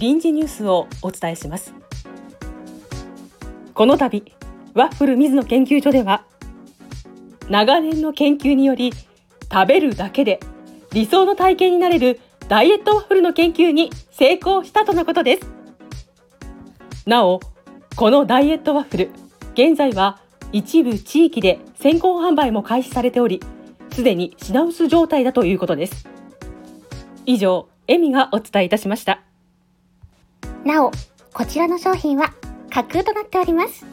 臨時ニュースをお伝えします。この度ワッフル水野研究所では長年の研究により食べるだけで理想の体型になれるダイエットワッフルの研究に成功したとのことです。なおこのダイエットワッフル現在は一部地域で先行販売も開始されておりすでに品薄状態だということです。以上エミがお伝えいたしました。なお、こちらの商品は架空となっております。